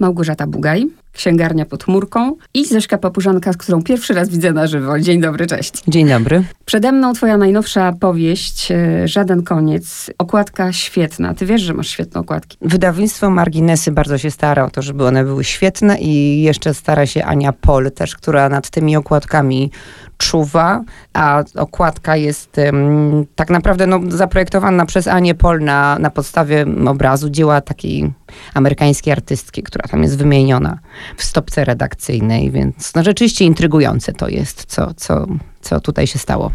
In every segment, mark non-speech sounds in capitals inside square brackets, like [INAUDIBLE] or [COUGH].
Małgorzata Bugaj, księgarnia pod chmurką i Zośka Papużanka, którą pierwszy raz widzę na żywo. Dzień dobry, cześć. Dzień dobry. Przede mną twoja najnowsza powieść, e, Żaden koniec. Okładka świetna. Ty wiesz, że masz świetne okładki. Wydawnictwo Marginesy bardzo się stara o to, żeby one były świetne i jeszcze stara się Ania Pol też, która nad tymi okładkami czuwa, a okładka jest um, tak naprawdę no, zaprojektowana przez Anię Pol na, na podstawie obrazu dzieła takiej amerykańskiej artystki, która tam jest wymieniona w stopce redakcyjnej, więc no, rzeczywiście intrygujące to jest, co, co, co tutaj się stało.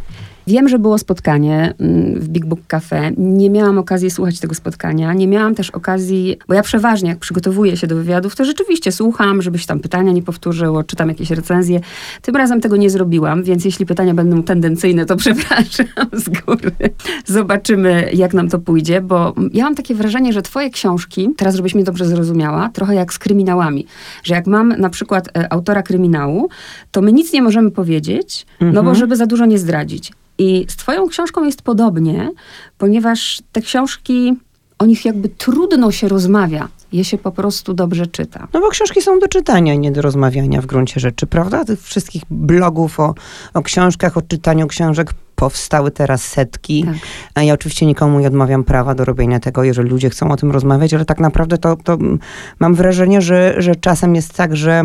Wiem, że było spotkanie mm, w Big Book Cafe. Nie miałam okazji słuchać tego spotkania. Nie miałam też okazji, bo ja przeważnie jak przygotowuję się do wywiadów, to rzeczywiście słucham, żeby się tam pytania nie powtórzyło, czytam jakieś recenzje. Tym razem tego nie zrobiłam, więc jeśli pytania będą tendencyjne, to [LAUGHS] przepraszam z góry. Zobaczymy, jak nam to pójdzie, bo ja mam takie wrażenie, że twoje książki, teraz żebyś mnie dobrze zrozumiała, trochę jak z kryminałami, że jak mam na przykład e, autora kryminału, to my nic nie możemy powiedzieć, no bo mhm. żeby za dużo nie zdradzić. I z Twoją książką jest podobnie, ponieważ te książki, o nich jakby trudno się rozmawia, je się po prostu dobrze czyta. No bo książki są do czytania, nie do rozmawiania w gruncie rzeczy, prawda? Tych wszystkich blogów o, o książkach, o czytaniu książek powstały teraz setki. Tak. A ja oczywiście nikomu nie odmawiam prawa do robienia tego, jeżeli ludzie chcą o tym rozmawiać, ale tak naprawdę to, to mam wrażenie, że, że czasem jest tak, że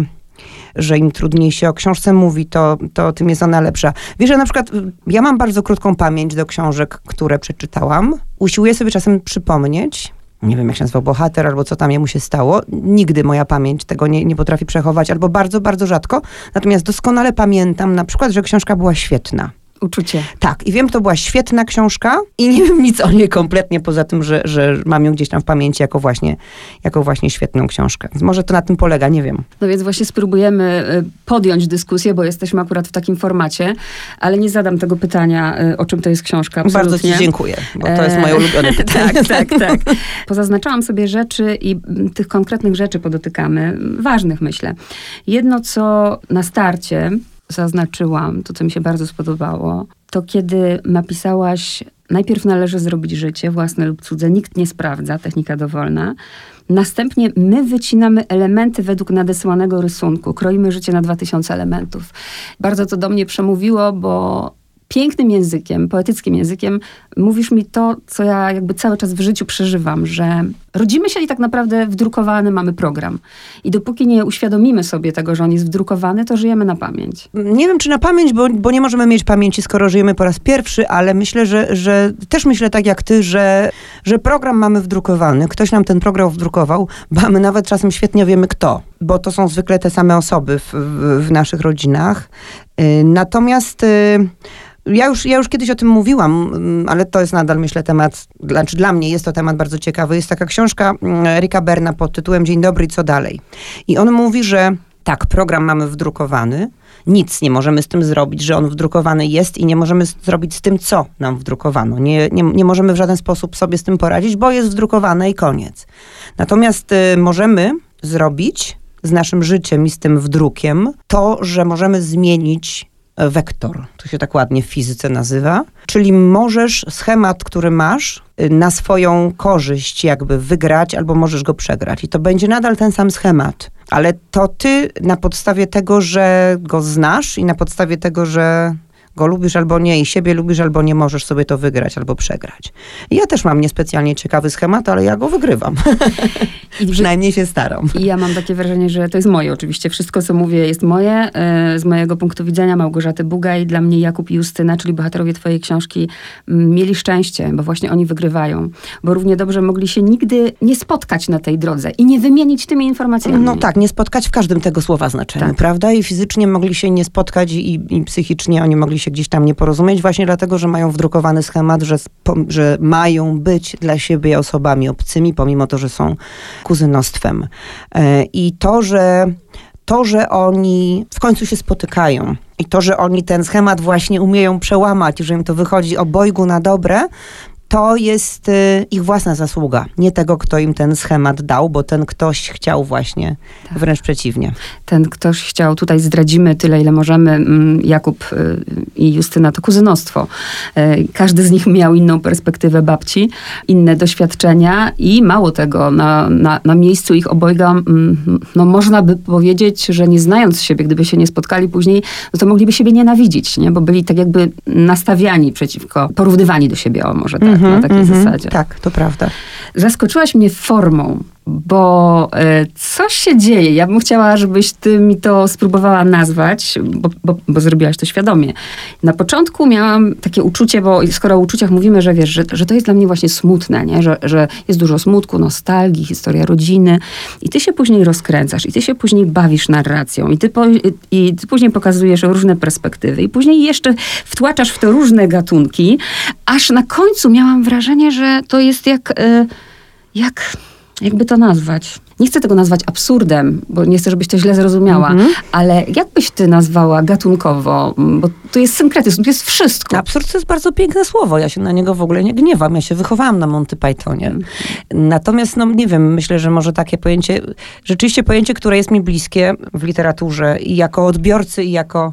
że im trudniej się o książce mówi, to, to tym jest ona lepsza. Wiesz, że na przykład y, ja mam bardzo krótką pamięć do książek, które przeczytałam. Usiłuję sobie czasem przypomnieć, nie wiem jak się nazywał bohater, albo co tam jemu się stało. Nigdy moja pamięć tego nie, nie potrafi przechować, albo bardzo, bardzo rzadko. Natomiast doskonale pamiętam na przykład, że książka była świetna uczucie. Tak, i wiem, to była świetna książka i nie wiem nic o niej kompletnie, poza tym, że, że mam ją gdzieś tam w pamięci jako właśnie, jako właśnie świetną książkę. Więc może to na tym polega, nie wiem. No więc właśnie spróbujemy y, podjąć dyskusję, bo jesteśmy akurat w takim formacie, ale nie zadam tego pytania, y, o czym to jest książka. Absolutnie. Bardzo ci dziękuję, bo to jest moje ulubione [LAUGHS] pytanie. tak, tak, tak. [LAUGHS] Pozaznaczałam sobie rzeczy i tych konkretnych rzeczy podotykamy, ważnych myślę. Jedno, co na starcie zaznaczyłam, to co mi się bardzo spodobało, to kiedy napisałaś, najpierw należy zrobić życie, własne lub cudze, nikt nie sprawdza, technika dowolna. Następnie my wycinamy elementy według nadesłanego rysunku, kroimy życie na 2000 elementów. Bardzo to do mnie przemówiło, bo pięknym językiem, poetyckim językiem mówisz mi to, co ja jakby cały czas w życiu przeżywam, że rodzimy się i tak naprawdę wdrukowany mamy program. I dopóki nie uświadomimy sobie tego, że on jest wdrukowany, to żyjemy na pamięć. Nie wiem, czy na pamięć, bo, bo nie możemy mieć pamięci, skoro żyjemy po raz pierwszy, ale myślę, że, że też myślę tak jak ty, że, że program mamy wdrukowany. Ktoś nam ten program wdrukował, bo my nawet czasem świetnie wiemy kto, bo to są zwykle te same osoby w, w, w naszych rodzinach. Y, natomiast... Y, ja już, ja już kiedyś o tym mówiłam, mm, ale to jest nadal, myślę, temat, znaczy dla mnie jest to temat bardzo ciekawy. Jest taka książka mm, Erika Berna pod tytułem Dzień dobry i co dalej. I on mówi, że tak, program mamy wdrukowany, nic nie możemy z tym zrobić, że on wdrukowany jest i nie możemy zrobić z tym, co nam wdrukowano. Nie, nie, nie możemy w żaden sposób sobie z tym poradzić, bo jest wdrukowane i koniec. Natomiast y, możemy zrobić z naszym życiem i z tym wdrukiem to, że możemy zmienić wektor. To się tak ładnie w fizyce nazywa. Czyli możesz schemat, który masz, y, na swoją korzyść jakby wygrać, albo możesz go przegrać. I to będzie nadal ten sam schemat. Ale to ty na podstawie tego, że go znasz i na podstawie tego, że go lubisz albo nie i siebie lubisz albo nie możesz sobie to wygrać albo przegrać. I ja też mam niespecjalnie ciekawy schemat, ale ja go wygrywam. [LAUGHS] I [LAUGHS] Przynajmniej się staram. I ja mam takie wrażenie, że to jest moje oczywiście. Wszystko, co mówię jest moje. E, z mojego punktu widzenia Małgorzaty Bugaj, dla mnie Jakub i Justyna, czyli bohaterowie twojej książki, mieli szczęście, bo właśnie oni wygrywają. Bo równie dobrze mogli się nigdy nie spotkać na tej drodze i nie wymienić tymi informacjami. No tak, nie spotkać w każdym tego słowa znaczeniu, tak. prawda? I fizycznie mogli się nie spotkać i, i psychicznie oni mogli się gdzieś tam nie porozumieć, właśnie dlatego, że mają wdrukowany schemat, że, że mają być dla siebie osobami obcymi, pomimo to, że są kuzynostwem. E, I to, że to, że oni w końcu się spotykają i to, że oni ten schemat właśnie umieją przełamać, że im to wychodzi obojgu na dobre, to jest y, ich własna zasługa. Nie tego, kto im ten schemat dał, bo ten ktoś chciał właśnie tak. wręcz przeciwnie. Ten ktoś chciał, tutaj zdradzimy tyle, ile możemy. Mm, Jakub y, i Justyna to kuzynostwo. Y, każdy z nich miał inną perspektywę babci, inne doświadczenia i mało tego, na, na, na miejscu ich obojga, mm, no można by powiedzieć, że nie znając siebie, gdyby się nie spotkali później, no to mogliby siebie nienawidzić, nie? bo byli tak jakby nastawiani przeciwko, porównywani do siebie, o może tak, mm -hmm, na takiej mm -hmm, zasadzie. Tak, to prawda. Zaskoczyłaś mnie formą bo e, coś się dzieje. Ja bym chciała, żebyś ty mi to spróbowała nazwać, bo, bo, bo, zrobiłaś to świadomie. Na początku miałam takie uczucie, bo skoro o uczuciach mówimy, że wiesz, że, że to jest dla mnie właśnie smutne, nie? Że, że jest dużo smutku, nostalgii, historia rodziny i ty się później rozkręcasz i ty się później bawisz narracją i ty, po, i ty później pokazujesz różne perspektywy i później jeszcze wtłaczasz w to różne gatunki, aż na końcu miałam wrażenie, że to jest jak... E, jak jakby to nazwać? Nie chcę tego nazwać absurdem, bo nie chcę, żebyś to źle zrozumiała, mm -hmm. ale jak byś ty nazwała gatunkowo? Bo tu jest synkretyzm, tu jest wszystko. Absurd to jest bardzo piękne słowo. Ja się na niego w ogóle nie gniewam. Ja się wychowałam na Monty Pythonie. Natomiast, no nie wiem, myślę, że może takie pojęcie, rzeczywiście pojęcie, które jest mi bliskie w literaturze i jako odbiorcy, i jako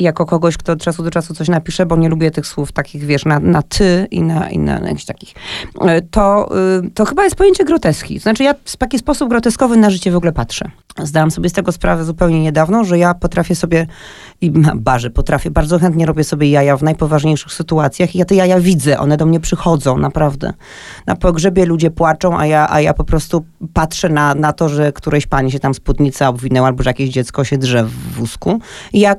jako kogoś, kto od czasu do czasu coś napisze, bo nie lubię tych słów takich, wiesz, na, na ty i na, i na, jakichś takich, e, to, y, to chyba jest pojęcie groteski. Znaczy ja w taki sposób groteskowy na życie w ogóle patrzę. Zdałam sobie z tego sprawę zupełnie niedawno, że ja potrafię sobie, i barzy, potrafię, bardzo chętnie robię sobie jaja w najpoważniejszych sytuacjach i ja te jaja widzę, one do mnie przychodzą, naprawdę. Na pogrzebie ludzie płaczą, a ja, a ja po prostu patrzę na, na to, że któreś pani się tam spódnica obwinęła, albo że jakieś dziecko się drze w wózku. I ja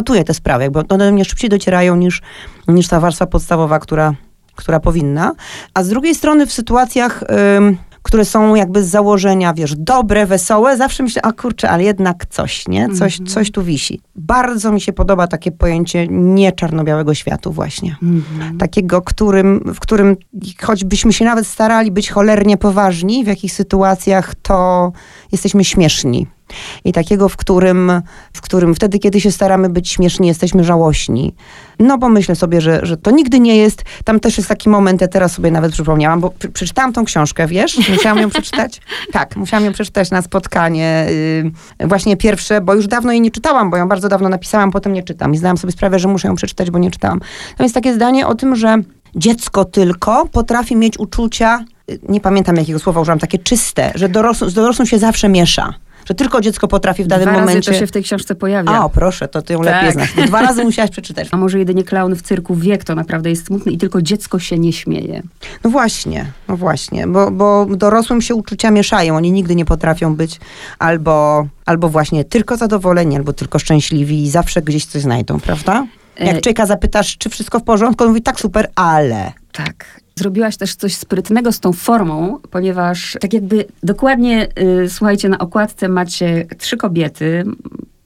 konotuję te sprawy, jakby one do mnie szybciej docierają niż, niż ta warstwa podstawowa, która, która powinna. A z drugiej strony w sytuacjach... Yy, które są jakby z założenia, wiesz, dobre, wesołe, zawsze myślę, a kurczę, ale jednak coś, nie? Coś, mm -hmm. coś tu wisi. Bardzo mi się podoba takie pojęcie nie czarno-białego światu właśnie. Mm -hmm. Takiego, którym, w którym choćbyśmy się nawet starali być cholernie poważni, w jakich sytuacjach to jesteśmy śmieszni i takiego, w którym, w którym wtedy, kiedy się staramy być śmieszni, jesteśmy żałośni. No bo myślę sobie, że, że to nigdy nie jest. Tam też jest taki moment, ja teraz sobie nawet przypomniałam, bo przeczytałam tą książkę, wiesz? Musiałam ją przeczytać. [LAUGHS] Tak, musiałam ją przeczytać na spotkanie. Yy, właśnie pierwsze, bo już dawno jej nie czytałam, bo ją bardzo dawno napisałam, potem nie czytam. I zdałam sobie sprawę, że muszę ją przeczytać, bo nie czytałam. Tam jest takie zdanie o tym, że dziecko tylko potrafi mieć uczucia, y, nie pamiętam jakiego słowa użyłam, takie czyste, że dorosł, z dorosłym się zawsze miesza że tylko dziecko potrafi w danym Dwa momencie... Razy to się w tej książce pojawia. O, proszę, to ty ją tak. lepiej znasz. Dwa razy musiałaś przeczytać. A może jedynie klaun w cyrku wie, kto naprawdę jest smutny i tylko dziecko się nie śmieje. No właśnie, no właśnie, bo, bo dorosłym się uczucia mieszają. Oni nigdy nie potrafią być albo, albo właśnie tylko zadowoleni, albo tylko szczęśliwi i zawsze gdzieś coś znajdą, prawda? Jak e, człowieka zapytasz, czy wszystko w porządku, on mówi tak super, ale. Tak. Zrobiłaś też coś sprytnego z tą formą, ponieważ tak jakby dokładnie, y, słuchajcie, na okładce macie trzy kobiety.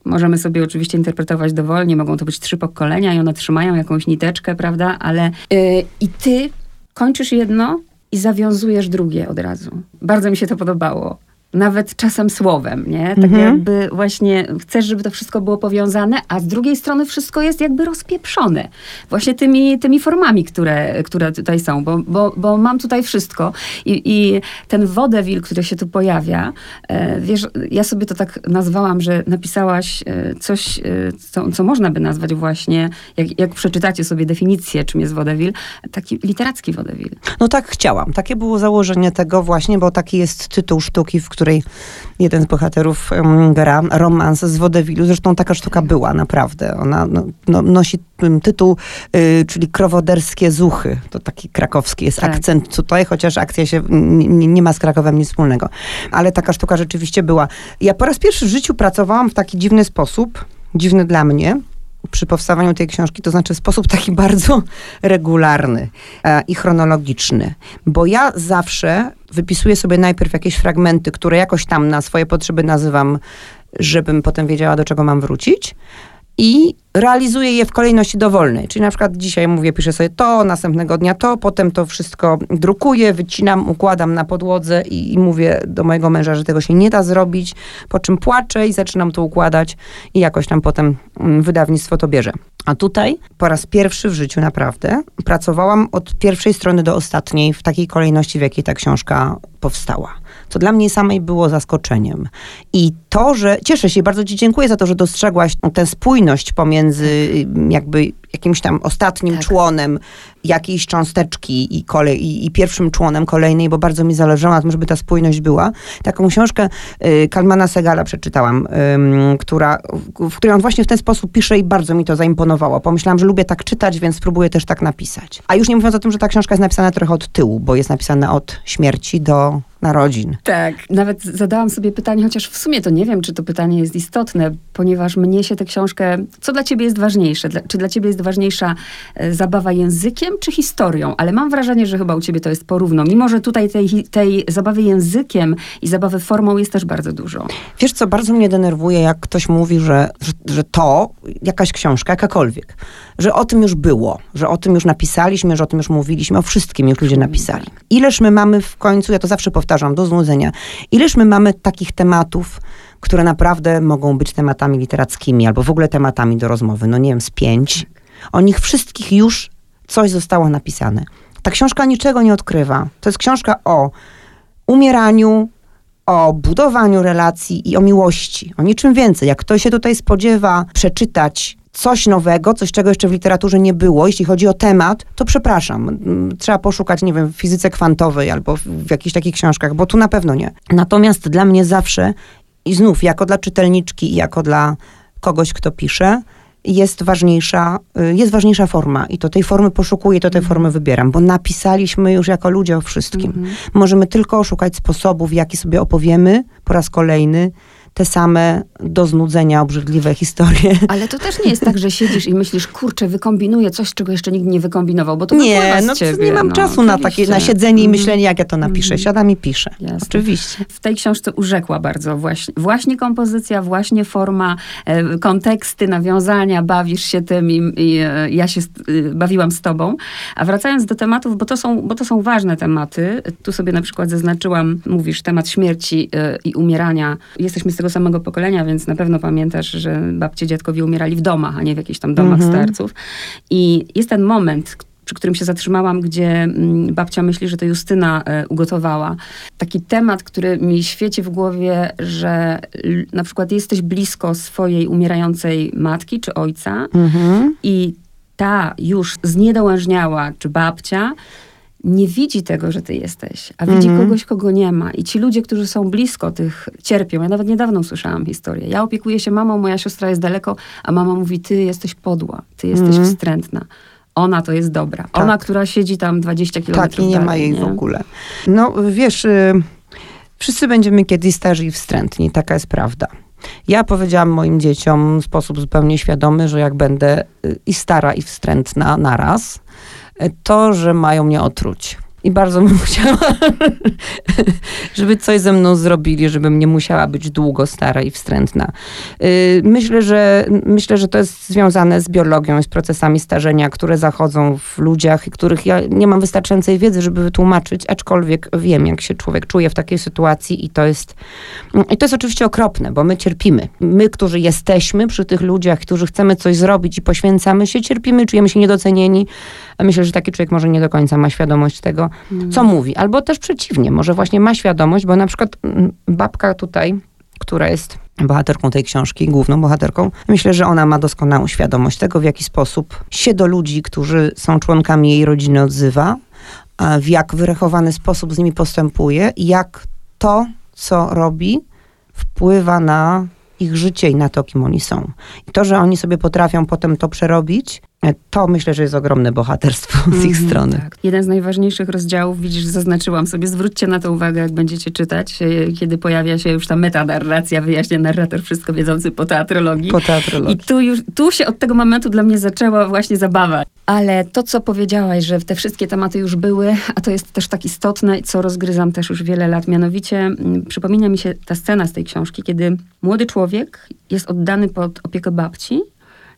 Możemy sobie oczywiście interpretować dowolnie, mogą to być trzy pokolenia i one trzymają jakąś niteczkę, prawda? Ale y, i ty kończysz jedno i zawiązujesz drugie od razu. Bardzo mi się to podobało nawet czasem słowem, nie? Tak mhm. jakby właśnie chcesz, żeby to wszystko było powiązane, a z drugiej strony wszystko jest jakby rozpieprzone. Właśnie tymi, tymi formami, które, które tutaj są, bo, bo, bo mam tutaj wszystko. I, i ten wodewil, który się tu pojawia, e, wiesz, ja sobie to tak nazwałam, że napisałaś e, coś, e, co, co można by nazwać właśnie, jak, jak przeczytacie sobie definicję, czym jest wodewil, taki literacki wodewil. No tak chciałam. Takie było założenie tego właśnie, bo taki jest tytuł sztuki, w której której jeden z bohaterów gra romans z Wodewilu. Zresztą taka sztuka była, naprawdę. Ona no, no, nosi tytuł, y, czyli Krowoderskie Zuchy. To taki krakowski jest tak. akcent tutaj, chociaż akcja się nie, nie ma z Krakowem nic wspólnego. Ale taka sztuka rzeczywiście była. Ja po raz pierwszy w życiu pracowałam w taki dziwny sposób, dziwny dla mnie, przy powstawaniu tej książki, to znaczy w sposób taki [LAUGHS] bardzo regularny e, i chronologiczny. Bo ja zawsze wypisuję sobie najpierw jakieś fragmenty, które jakoś tam na swoje potrzeby nazywam, żebym potem wiedziała, do czego mam wrócić. I realizuję je w kolejności dowolnej. Czyli na przykład dzisiaj mówię, piszę sobie to, następnego dnia to, potem to wszystko drukuję, wycinam, układam na podłodze i, i mówię do mojego męża, że tego się nie da zrobić, po czym płaczę i zaczynam to układać i jakoś tam potem mm, wydawnictwo to bierze. A tutaj po raz pierwszy w życiu naprawdę pracowałam od pierwszej strony do ostatniej w takiej kolejności, w jakiej ta książka powstała. To dla mnie samej było zaskoczeniem. I to, że cieszę się, bardzo Ci dziękuję za to, że dostrzegłaś tę spójność pomiędzy y, jakby jakimś tam ostatnim Tak. członem jakiejś cząsteczki i, kolej, i, i pierwszym członem kolejnej, bo bardzo mi zależało na tym, żeby ta spójność była. Taką książkę y, Kalmana Segala przeczytałam, ym, która, w, w której on właśnie w ten sposób pisze i bardzo mi to zaimponowało. Pomyślałam, że lubię tak czytać, więc spróbuję też tak napisać. A już nie mówiąc o tym, że ta książka jest napisana trochę od tyłu, bo jest napisana od śmierci do narodzin. Tak. Nawet zadałam sobie pytanie, chociaż w sumie to nie wiem, czy to pytanie jest istotne, ponieważ mnie się tę książkę. Co dla ciebie jest ważniejsze? Dla, czy dla ciebie jest ważniejsza e, zabawa językiem, czy historią? Ale mam wrażenie, że chyba u ciebie to jest porówno. Mimo, że tutaj tej, tej zabawy językiem i zabawy formą jest też bardzo dużo. Wiesz co, bardzo mnie denerwuje, jak ktoś mówi, że, że, że to, jakaś książka, jakakolwiek, że o tym już było, że o tym już napisaliśmy, że o tym już mówiliśmy, o wszystkim już ludzie napisali. Ileż my mamy w końcu, ja to zawsze powtarzam, do znudzenia, ileż my mamy takich tematów, które naprawdę mogą być tematami literackimi, albo w ogóle tematami do rozmowy, no nie wiem, z pięć. O nich wszystkich już coś zostało napisane. Ta książka niczego nie odkrywa. To jest książka o umieraniu, o budowaniu relacji i o miłości. O niczym więcej. Jak ktoś się tutaj spodziewa przeczytać coś nowego, coś czego jeszcze w literaturze nie było, jeśli chodzi o temat, to przepraszam. Mm, Trzeba poszukać, nie wiem, w fizyce kwantowej albo w, jakichś takich książkach, bo tu na pewno nie. Natomiast dla mnie zawsze, i znów jako dla czytelniczki i jako dla kogoś, kto pisze, jest ważniejsza, y, jest ważniejsza forma i to tej formy poszukuję, to tej formy wybieram, bo napisaliśmy już jako ludzie o wszystkim. Możemy tylko szukać sposobów, w jaki sobie opowiemy po raz kolejny te same do znudzenia obrzydliwe historie. Ale to też nie jest tak, że siedzisz i myślisz, kurczę, wykombinuję coś, czego jeszcze nikt nie wykombinował, bo to Nie, no ciebie. nie mam no, czasu na takie, na siedzenie i Mhm. myślenie, jak ja to napiszę. Siadam i piszę. Jasne. Oczywiście. W tej książce urzekła bardzo właśnie, właśnie kompozycja, właśnie forma, e, konteksty, nawiązania, bawisz się tym i, i e, ja się y, bawiłam z tobą. A wracając do tematów, bo to, są, bo to są ważne tematy. Tu sobie na przykład zaznaczyłam, mówisz, temat śmierci e, i umierania. Jesteśmy z tego samego pokolenia, więc na pewno pamiętasz, że babcie, dziadkowie umierali w domach, a nie w jakichś tam domach starców. I jest ten moment, przy którym się zatrzymałam, gdzie mm, babcia myśli, że to Justyna e, ugotowała. Taki temat, który mi świeci w głowie, że na przykład jesteś blisko swojej umierającej matki czy ojca Mhm. i ta już zniedołężniała, czy babcia, nie widzi tego, że ty jesteś, a widzi Mhm. kogoś, kogo nie ma. I ci ludzie, którzy są blisko tych, cierpią. Ja nawet niedawno usłyszałam historię. Ja opiekuję się mamą, moja siostra jest daleko, a mama mówi, ty jesteś podła, ty jesteś Mhm. wstrętna. Ona to jest dobra. Tak. Ona, która siedzi tam 20 kilometrów Tak, i nie dalej, ma jej w ogóle. No wiesz, y, wszyscy będziemy kiedyś starzy i wstrętni, taka jest prawda. Ja powiedziałam moim dzieciom w sposób zupełnie świadomy, że jak będę y, i stara, i wstrętna naraz, to, że mają mnie otruć. I bardzo bym [LAUGHS] chciała, żeby coś ze mną zrobili, żebym nie musiała być długo stara i wstrętna. Y, Myślę, że, myślę, że to jest związane z biologią, z procesami starzenia, które zachodzą w ludziach i których ja nie mam wystarczającej wiedzy, żeby wytłumaczyć, aczkolwiek wiem, jak się człowiek czuje w takiej sytuacji i to jest, i to jest oczywiście okropne, bo my cierpimy. My, którzy jesteśmy przy tych ludziach, którzy chcemy coś zrobić i poświęcamy się, cierpimy, czujemy się niedocenieni. Myślę, że taki człowiek może nie do końca ma świadomość tego, co mówi. Albo też przeciwnie, może właśnie ma świadomość, bo na przykład mm, babka tutaj, która jest bohaterką tej książki, główną bohaterką, myślę, że ona ma doskonałą świadomość tego, w jaki sposób się do ludzi, którzy są członkami jej rodziny odzywa, a w jak wyrachowany sposób z nimi postępuje i jak to, co robi, wpływa na ich życie i na to, kim oni są. I to, że oni sobie potrafią potem to przerobić, to myślę, że jest ogromne bohaterstwo z ich Mhm, strony. Tak. Jeden z najważniejszych rozdziałów, widzisz, zaznaczyłam sobie, zwróćcie na to uwagę, jak będziecie czytać, e, kiedy pojawia się już ta metanarracja, wyjaśnia narrator, wszystko wiedzący po teatrologii. Po I teatrologii. tu już, tu się od tego momentu dla mnie zaczęła właśnie zabawa. Ale to, co powiedziałaś, że te wszystkie tematy już były, a to jest też tak istotne, co rozgryzam też już wiele lat, mianowicie mm, przypomina mi się ta scena z tej książki, kiedy młody człowiek jest oddany pod opiekę babci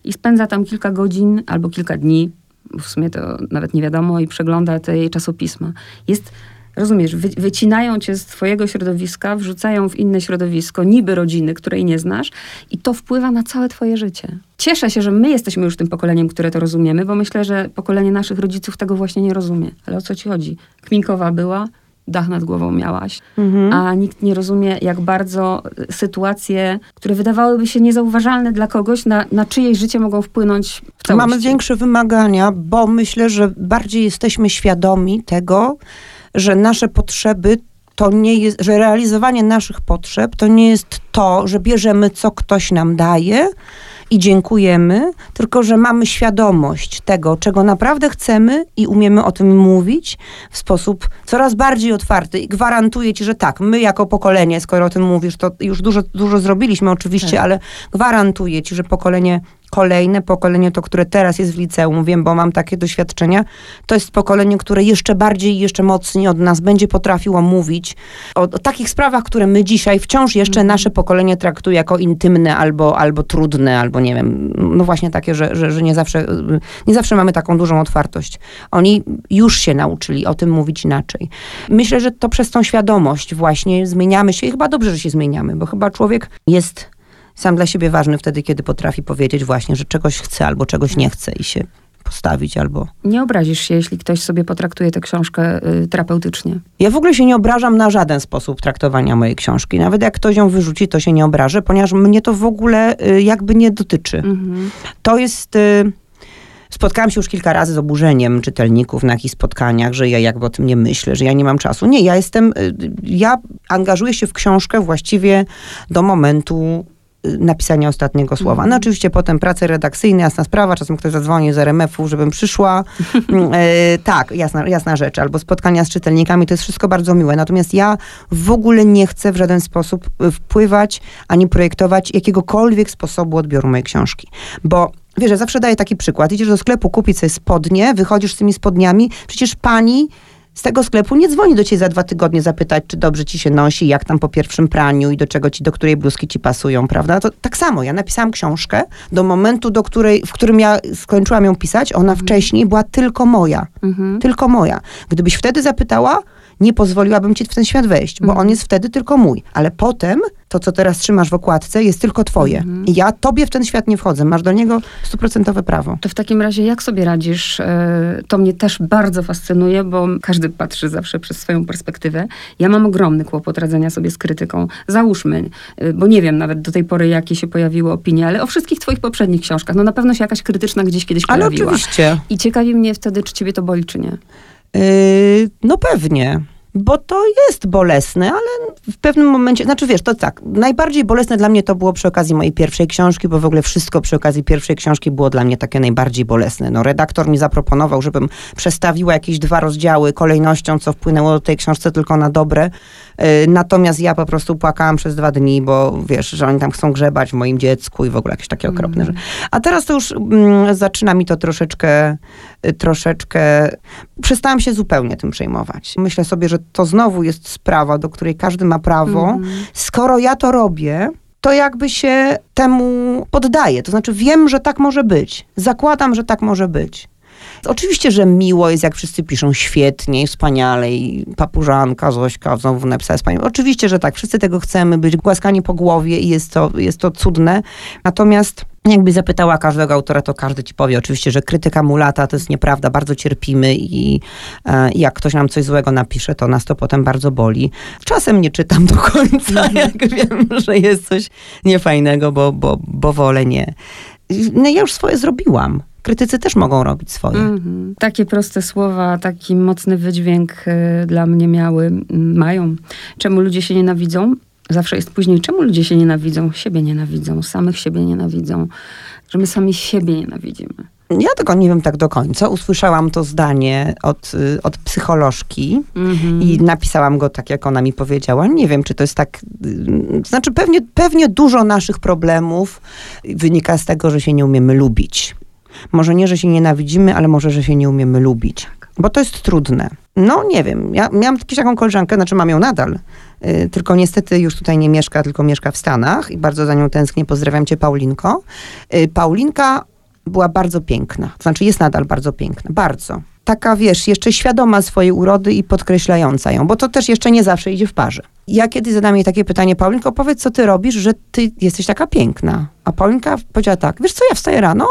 i spędza tam kilka godzin albo kilka dni, w sumie to nawet nie wiadomo, i przegląda te jej czasopisma. Jest Rozumiesz, wy, wycinają cię z twojego środowiska, wrzucają w inne środowisko, niby rodziny, której nie znasz, i to wpływa na całe twoje życie. Cieszę się, że my jesteśmy już tym pokoleniem, które to rozumiemy, bo myślę, że pokolenie naszych rodziców tego właśnie nie rozumie. Ale o co ci chodzi? Kminkowa była, dach nad głową miałaś, mhm. a nikt nie rozumie, jak bardzo sytuacje, które wydawałyby się niezauważalne dla kogoś, na, na czyjeś życie mogą wpłynąć w całości. Mamy większe wymagania, bo myślę, że bardziej jesteśmy świadomi tego, że nasze potrzeby to nie jest, że realizowanie naszych potrzeb to nie jest to, że bierzemy, co ktoś nam daje i dziękujemy, tylko że mamy świadomość tego, czego naprawdę chcemy i umiemy o tym mówić w sposób coraz bardziej otwarty. I gwarantuję ci, że tak, my jako pokolenie, skoro o tym mówisz, to już dużo, dużo zrobiliśmy oczywiście, tak. ale gwarantuję ci, że pokolenie kolejne pokolenie, to które teraz jest w liceum, wiem, bo mam takie doświadczenia, to jest pokolenie, które jeszcze bardziej i jeszcze mocniej od nas będzie potrafiło mówić o, o, takich sprawach, które my dzisiaj wciąż jeszcze mm. nasze pokolenie traktuje jako intymne albo, albo trudne, albo nie wiem, no właśnie takie, że, że, że nie, zawsze, nie zawsze mamy taką dużą otwartość. Oni już się nauczyli o tym mówić inaczej. Myślę, że to przez tą świadomość właśnie zmieniamy się i chyba dobrze, że się zmieniamy, bo chyba człowiek jest sam dla siebie ważny wtedy, kiedy potrafi powiedzieć właśnie, że czegoś chce albo czegoś nie chce i się postawić albo... Nie obrazisz się, jeśli ktoś sobie potraktuje tę książkę y, terapeutycznie. Ja w ogóle się nie obrażam na żaden sposób traktowania mojej książki. Nawet jak ktoś ją wyrzuci, to się nie obrażę, ponieważ mnie to w ogóle y, jakby nie dotyczy. Mhm. To jest... Y, Spotkałam się już kilka razy z oburzeniem czytelników na jakichś spotkaniach, że ja jakby o tym nie myślę, że ja nie mam czasu. Nie, ja jestem, y, ja angażuję się w książkę właściwie do momentu napisania ostatniego słowa. No mhm. oczywiście potem prace redakcyjne, jasna sprawa, czasem ktoś zadzwoni z RMF-u, żebym przyszła. [LAUGHS] e, tak, jasna, jasna rzecz. Albo spotkania z czytelnikami, to jest wszystko bardzo miłe. Natomiast ja w ogóle nie chcę w żaden sposób wpływać, ani projektować jakiegokolwiek sposobu odbioru mojej książki. Bo Wiesz, ja zawsze daję taki przykład. Idziesz do sklepu kupić sobie spodnie, wychodzisz z tymi spodniami, przecież pani z tego sklepu nie dzwoni do ciebie za dwa tygodnie zapytać, czy dobrze ci się nosi, jak tam po pierwszym praniu i do czego ci, do której bluzki ci pasują, prawda? To tak samo, ja napisałam książkę do momentu, do której, w którym ja skończyłam ją pisać, ona mhm. wcześniej była tylko moja. Mhm. Tylko moja. Gdybyś wtedy zapytała, nie pozwoliłabym ci w ten świat wejść, bo mhm. on jest wtedy tylko mój. Ale potem to, co teraz trzymasz w okładce, jest tylko twoje. Mhm. I ja tobie w ten świat nie wchodzę. Masz do niego stuprocentowe prawo. To w takim razie jak sobie radzisz? E, to mnie też bardzo fascynuje, bo każdy patrzy zawsze przez swoją perspektywę. Ja mam ogromny kłopot radzenia sobie z krytyką. Załóżmy, e, bo nie wiem nawet do tej pory, jakie się pojawiły opinie, ale o wszystkich twoich poprzednich książkach. No na pewno się jakaś krytyczna gdzieś kiedyś pojawiła. Ale oczywiście. I ciekawi mnie wtedy, czy ciebie to boli, czy nie. Yy, no pewnie bo to jest bolesne, ale w pewnym momencie, znaczy wiesz, to tak, najbardziej bolesne dla mnie to było przy okazji mojej pierwszej książki, bo w ogóle wszystko przy okazji pierwszej książki było dla mnie takie najbardziej bolesne. No, redaktor mi zaproponował, żebym przestawiła jakieś dwa rozdziały kolejnością, co wpłynęło do tej książce tylko na dobre. Y, natomiast ja po prostu płakałam przez dwa dni, bo wiesz, że oni tam chcą grzebać w moim dziecku i w ogóle jakieś takie okropne mm. A teraz to już mm, zaczyna mi to troszeczkę, y, troszeczkę... Przestałam się zupełnie tym przejmować. Myślę sobie, że to znowu jest sprawa, do której każdy ma prawo. Mm. Skoro ja to robię, to jakby się temu poddaję. To znaczy wiem, że tak może być. Zakładam, że tak może być. Oczywiście, że miło jest, jak wszyscy piszą świetnie, wspaniale i papużanka, Zośka znowu napisała wspaniale. Oczywiście, że tak, wszyscy tego chcemy, być głaskani po głowie i jest to, jest to cudne. Natomiast jakby zapytała każdego autora, to każdy ci powie oczywiście, że krytyka mu lata, to jest nieprawda, bardzo cierpimy i, e, jak ktoś nam coś złego napisze, to nas to potem bardzo boli. Czasem nie czytam do końca, [LAUGHS] jak wiem, że jest coś niefajnego, bo, bo, bo wolę nie. No ja już swoje zrobiłam krytycy też mogą robić swoje. Mm-hmm. Takie proste słowa, taki mocny wydźwięk y, dla mnie miały, y, mają. Czemu ludzie się nienawidzą? Zawsze jest później, czemu ludzie się nienawidzą? Siebie nienawidzą, samych siebie nienawidzą, że my sami siebie nienawidzimy. Ja tego nie wiem tak do końca. Usłyszałam to zdanie od, y, od psycholożki mm-hmm. i napisałam go tak, jak ona mi powiedziała. Nie wiem, czy to jest tak. Y, znaczy, pewnie, pewnie dużo naszych problemów wynika z tego, że się nie umiemy lubić. Może nie, że się nienawidzimy, ale może, że się nie umiemy lubić. Tak. Bo to jest trudne. No nie wiem, ja miałam jakąś taką koleżankę, znaczy mam ją nadal, yy, tylko niestety już tutaj nie mieszka, tylko mieszka w Stanach i bardzo za nią tęsknię. Pozdrawiam cię, Paulinko. Yy, Paulinka była bardzo piękna. To znaczy jest nadal bardzo piękna. Bardzo. Taka, wiesz, jeszcze świadoma swojej urody i podkreślająca ją, bo to też jeszcze nie zawsze idzie w parze. Ja kiedyś zadam jej takie pytanie, Paulinko, powiedz, co ty robisz, że ty jesteś taka piękna. A Paulinka powiedziała tak, wiesz co, ja wstaję rano,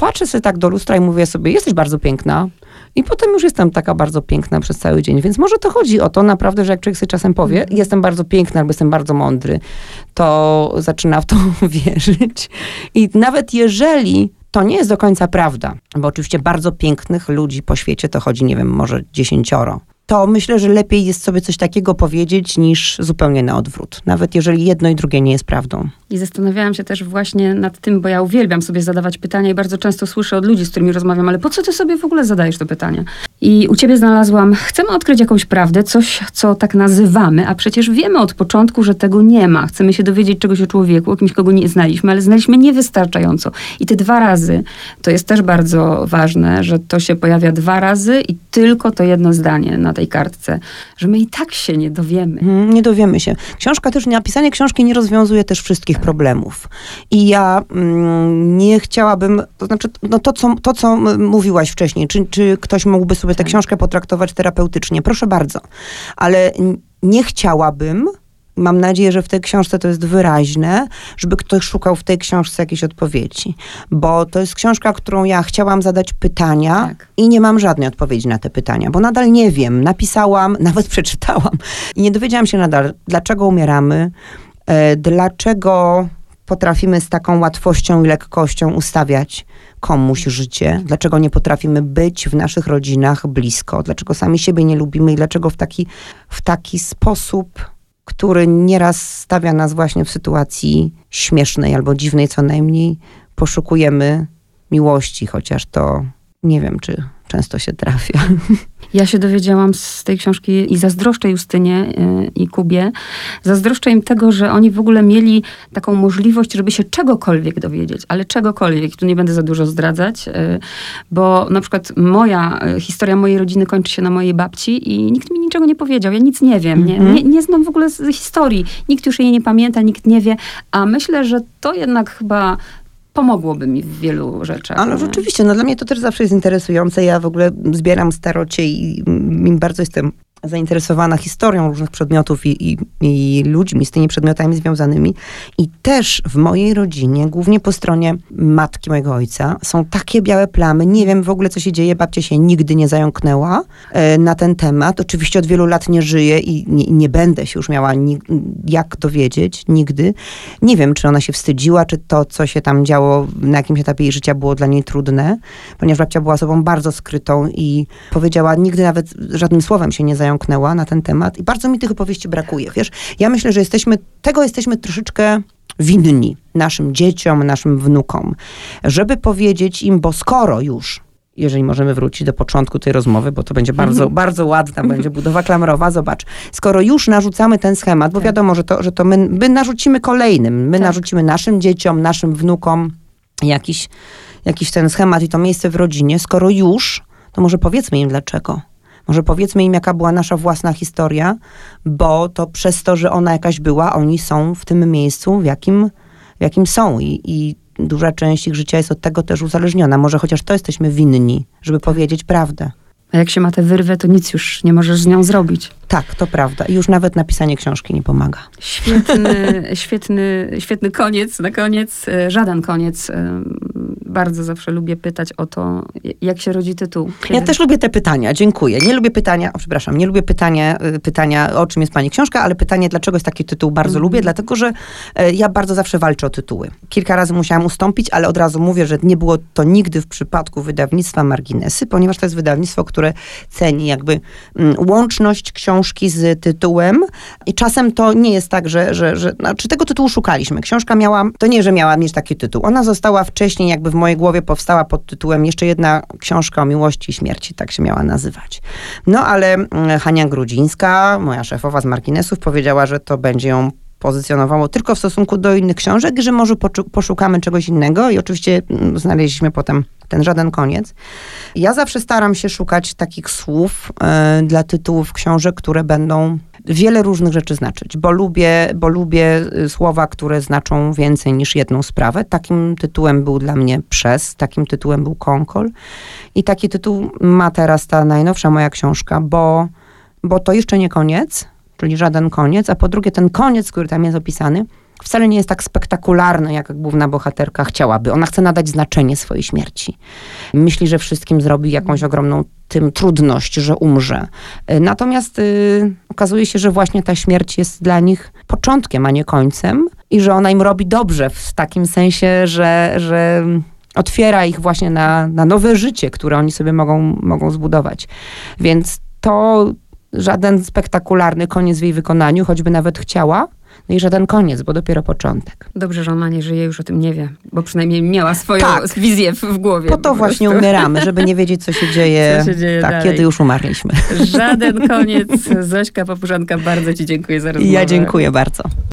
patrzę sobie tak do lustra i mówię sobie, jesteś bardzo piękna. I potem już jestem taka bardzo piękna przez cały dzień. Więc może to chodzi o to naprawdę, że jak człowiek sobie czasem powie, Mhm. jestem bardzo piękna albo jestem bardzo mądry, to zaczyna w to [LAUGHS] wierzyć. I nawet jeżeli to nie jest do końca prawda, bo oczywiście bardzo pięknych ludzi po świecie to chodzi, nie wiem, może dziesięcioro. To myślę, że lepiej jest sobie coś takiego powiedzieć niż zupełnie na odwrót. Nawet jeżeli jedno i drugie nie jest prawdą. I zastanawiałam się też właśnie nad tym, bo ja uwielbiam sobie zadawać pytania i bardzo często słyszę od ludzi, z którymi rozmawiam, ale po co ty sobie w ogóle zadajesz to pytanie? I u ciebie znalazłam, chcemy odkryć jakąś prawdę, coś, co tak nazywamy, a przecież wiemy od początku, że tego nie ma. Chcemy się dowiedzieć czegoś o człowieku, o kimś, kogo nie znaliśmy, ale znaliśmy niewystarczająco. I te dwa razy, to jest też bardzo ważne, że to się pojawia dwa razy i tylko to jedno zdanie na tej kartce, że my i tak się nie dowiemy. Mhm, Nie dowiemy się. Książka też, napisanie książki nie rozwiązuje też wszystkich problemów. I ja mm, nie chciałabym, to znaczy, no to, co, to, co mówiłaś wcześniej, czy, czy ktoś mógłby sobie tę Tak. książkę potraktować terapeutycznie? Proszę bardzo. Ale nie chciałabym, mam nadzieję, że w tej książce to jest wyraźne, żeby ktoś szukał w tej książce jakiejś odpowiedzi. Bo to jest książka, którą ja chciałam zadać pytania Tak. i nie mam żadnej odpowiedzi na te pytania, bo nadal nie wiem. Napisałam, [LAUGHS] nawet przeczytałam i nie dowiedziałam się nadal, dlaczego umieramy, dlaczego potrafimy z taką łatwością i lekkością ustawiać komuś życie, dlaczego nie potrafimy być w naszych rodzinach blisko, dlaczego sami siebie nie lubimy i dlaczego w taki, w taki sposób, który nieraz stawia nas właśnie w sytuacji śmiesznej albo dziwnej co najmniej, poszukujemy miłości, chociaż to nie wiem, czy często się trafia. [LAUGHS] Ja się dowiedziałam z tej książki i zazdroszczę Justynie y, i Kubie. Zazdroszczę im tego, że oni w ogóle mieli taką możliwość, żeby się czegokolwiek dowiedzieć, ale czegokolwiek. Tu nie będę za dużo zdradzać, y, bo na przykład moja, y, historia mojej rodziny kończy się na mojej babci i nikt mi niczego nie powiedział. Ja nic nie wiem, nie, Mhm. nie, nie znam w ogóle z historii. Nikt już jej nie pamięta, nikt nie wie, a myślę, że to jednak chyba pomogłoby mi w wielu rzeczach. Ale rzeczywiście, no dla mnie to też zawsze jest interesujące. Ja w ogóle zbieram starocie i mm, bardzo jestem zainteresowana historią różnych przedmiotów i, i, i ludźmi z tymi przedmiotami związanymi. I też w mojej rodzinie, głównie po stronie matki mojego ojca, są takie białe plamy. Nie wiem w ogóle, co się dzieje. Babcia się nigdy nie zająknęła e, na ten temat. Oczywiście od wielu lat nie żyje i nie, nie będę się już miała ni- jak dowiedzieć, nigdy. Nie wiem, czy ona się wstydziła, czy to, co się tam działo na jakimś etapie jej życia było dla niej trudne, ponieważ babcia była osobą bardzo skrytą i powiedziała, nigdy nawet żadnym słowem się nie zająknęła na ten temat. I bardzo mi tych opowieści brakuje, wiesz. Ja myślę, że jesteśmy, tego jesteśmy troszeczkę winni naszym dzieciom, naszym wnukom, żeby powiedzieć im, bo skoro już jeżeli możemy wrócić do początku tej rozmowy, bo to będzie bardzo, bardzo ładna, będzie budowa klamrowa. Zobacz, skoro już narzucamy ten schemat, bo Tak. wiadomo, że to, że to my, my narzucimy kolejnym, my Tak. narzucimy naszym dzieciom, naszym wnukom jakiś, jakiś ten schemat i to miejsce w rodzinie, skoro już, to może powiedzmy im dlaczego. Może powiedzmy im, jaka była nasza własna historia, bo to przez to, że ona jakaś była, oni są w tym miejscu, w jakim, w jakim są. I, I duża część ich życia jest od tego też uzależniona. Może chociaż to jesteśmy winni, żeby powiedzieć prawdę. A jak się ma tę wyrwę, to nic już nie możesz z nią zrobić. Tak, to prawda. I już nawet napisanie książki nie pomaga. Świetny, [LAUGHS] świetny, świetny koniec. Na koniec, e, żaden koniec. e, Bardzo zawsze lubię pytać o to, jak się rodzi tytuł. Ja Kiedy- też lubię te pytania, dziękuję. Nie lubię pytania, o, przepraszam, nie lubię pytania, pytania, o czym jest pani książka, ale pytanie, dlaczego jest taki tytuł, bardzo Mhm. lubię, dlatego że e, ja bardzo zawsze walczę o tytuły. Kilka razy musiałam ustąpić, ale od razu mówię, że nie było to nigdy w przypadku wydawnictwa Marginesy, ponieważ to jest wydawnictwo, które ceni jakby mm, łączność książki z tytułem i czasem to nie jest tak, że, że, że znaczy tego tytułu szukaliśmy. Książka miała, to nie, że miała mieć taki tytuł. Ona została wcześniej jakby w mojej głowie powstała pod tytułem jeszcze jedna książka o miłości i śmierci, tak się miała nazywać. No ale mm, Hania Grudzińska, moja szefowa z Marginesów, powiedziała, że to będzie ją pozycjonowało tylko w stosunku do innych książek, że może poszukamy czegoś innego i oczywiście mm, znaleźliśmy potem ten żaden koniec. Ja zawsze staram się szukać takich słów y, dla tytułów książek, które będą wiele różnych rzeczy znaczyć, bo lubię, bo lubię y, słowa, które znaczą więcej niż jedną sprawę. Takim tytułem był dla mnie Przez, takim tytułem był Konkol i taki tytuł ma teraz ta najnowsza moja książka, bo, bo to jeszcze nie koniec, czyli żaden koniec, a po drugie ten koniec, który tam jest opisany, wcale nie jest tak spektakularny, jak główna bohaterka chciałaby. Ona chce nadać znaczenie swojej śmierci. Myśli, że wszystkim zrobi jakąś ogromną tym trudność, że umrze. Y, natomiast y, okazuje się, że właśnie ta śmierć jest dla nich początkiem, a nie końcem i że ona im robi dobrze w takim sensie, że, że otwiera ich właśnie na, na nowe życie, które oni sobie mogą, mogą zbudować. Więc to żaden spektakularny koniec w jej wykonaniu, choćby nawet chciała, no i żaden koniec, bo dopiero początek. Dobrze, że ona nie żyje, już o tym nie wie, bo przynajmniej miała swoją tak. wizję w, głowie. Po to po właśnie umieramy, żeby nie wiedzieć, co się [LAUGHS] dzieje, co się dzieje tak, kiedy już umarliśmy. Żaden koniec. Zośka Papużanka, bardzo ci dziękuję za rozmowę. Ja dziękuję bardzo.